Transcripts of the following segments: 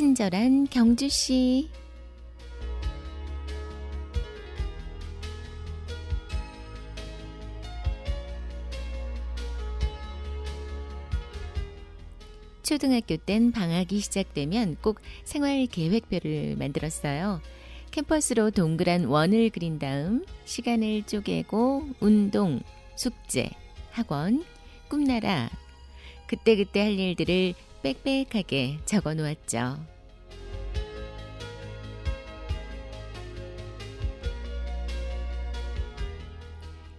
친절한 경주 씨. 초등학교 땐 방학이 시작되면 꼭 생활 계획표를 만들었어요. 캠퍼스로 동그란 원을 그린 다음 시간을 쪼개고 운동, 숙제, 학원, 꿈나라 그때그때 할 일들을 빽빽하게 적어 놓았죠.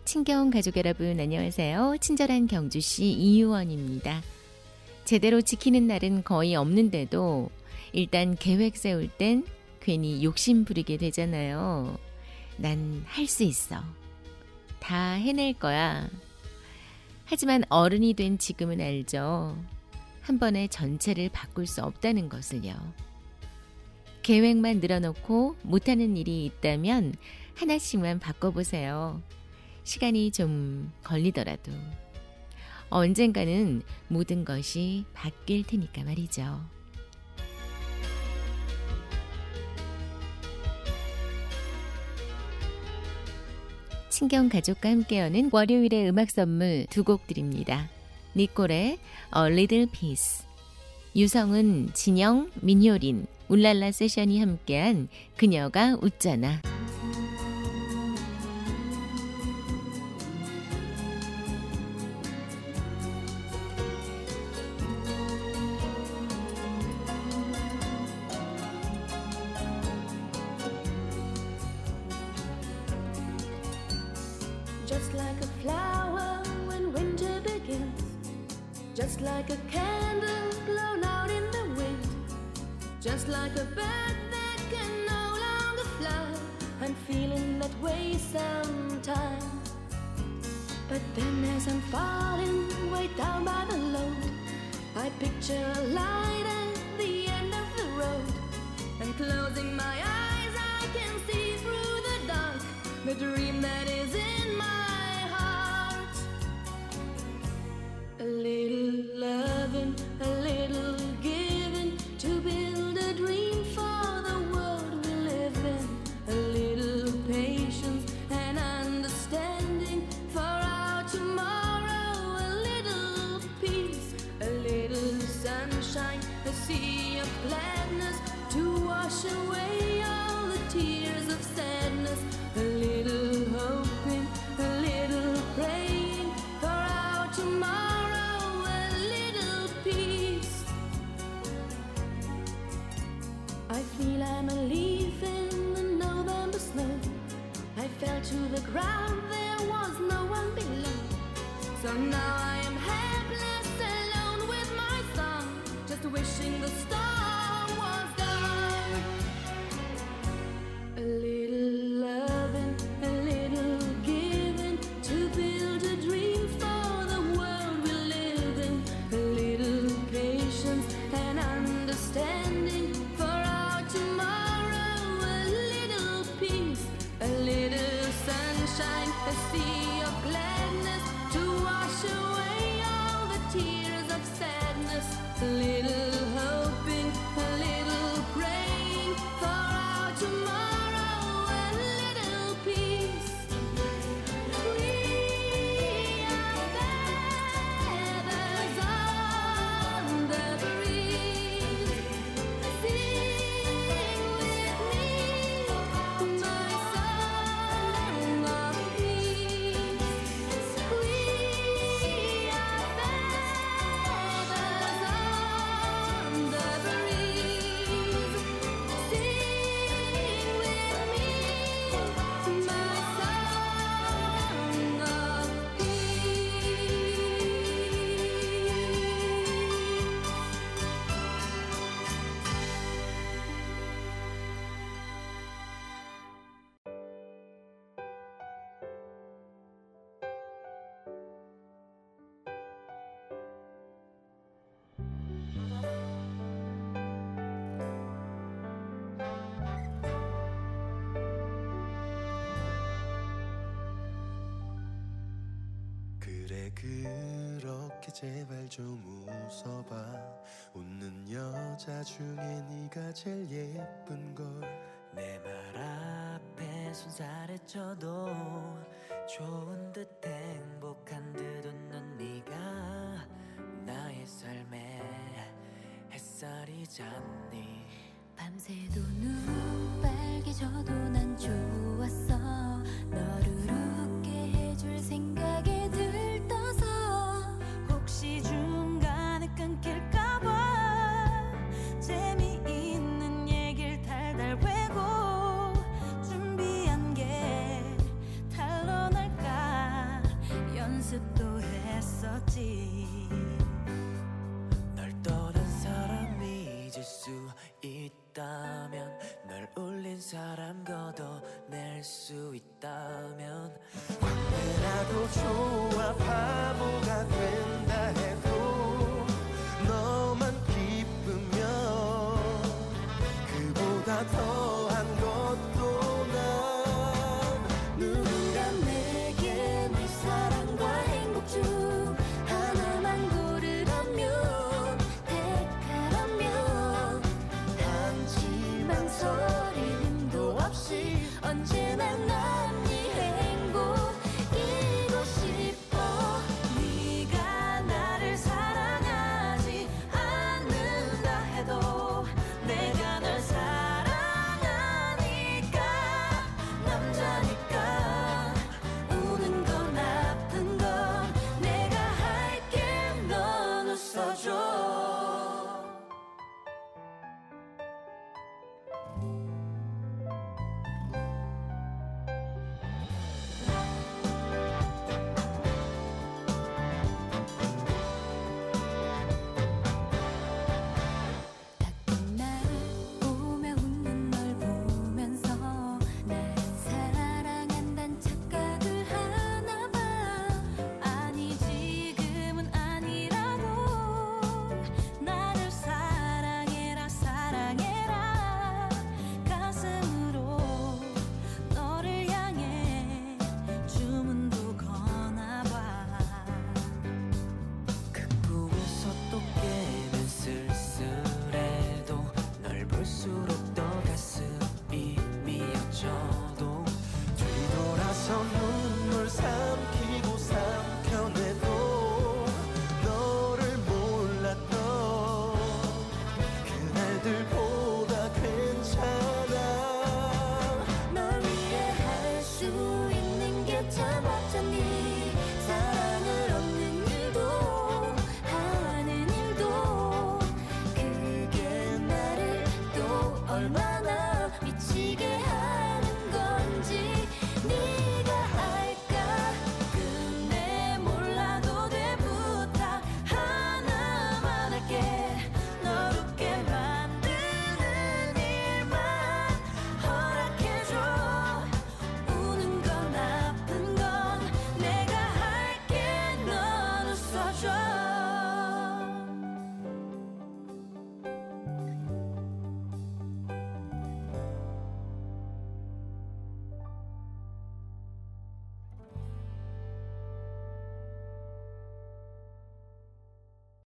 친경 가족 여러분 안녕하세요. 친절한 경주시 이유원입니다. 제대로 지키는 날은 거의 없는데도 일단 계획 세울 땐 괜히 욕심 부리게 되잖아요. 난 할 수 있어. 다 해낼 거야. 하지만 어른이 된 지금은 알죠. 한 번에 전체를 바꿀 수 없다는 것을요. 계획만 늘어놓고 못하는 일이 있다면 하나씩만 바꿔보세요. 시간이 좀 걸리더라도. 언젠가는 모든 것이 바뀔 테니까 말이죠. 친경 가족과 함께 여는 월요일의 음악 선물 두 곡 드립니다. 니콜의 A Little Piece 유성은, 진영, 민효린, 울랄라 세션이 함께한 그녀가 웃잖아. Just like a flower. Just like a candle blown out in the wind. Just like a bird that can no longer fly. I'm feeling that way sometimes. But then as I'm falling way down by the load, I picture a light at the end of the road. And closing my eyes, I can see through the dark the dream that is in my now 제발 좀 웃어봐. 웃는 여자 중에 네가 제일 예쁜 걸. 내 말 앞에 손살에 쳐도 좋은 듯 행복한 듯 웃는 네가 나의 삶의 햇살이잖니? 밤새도 눈 빨개져도 난 좋았어. 너를 연습도 했었지. 널 떠난 사람 잊을 수 있다면 널 울린 사람 걷어낼 수 있다면. 나도 좋아 바보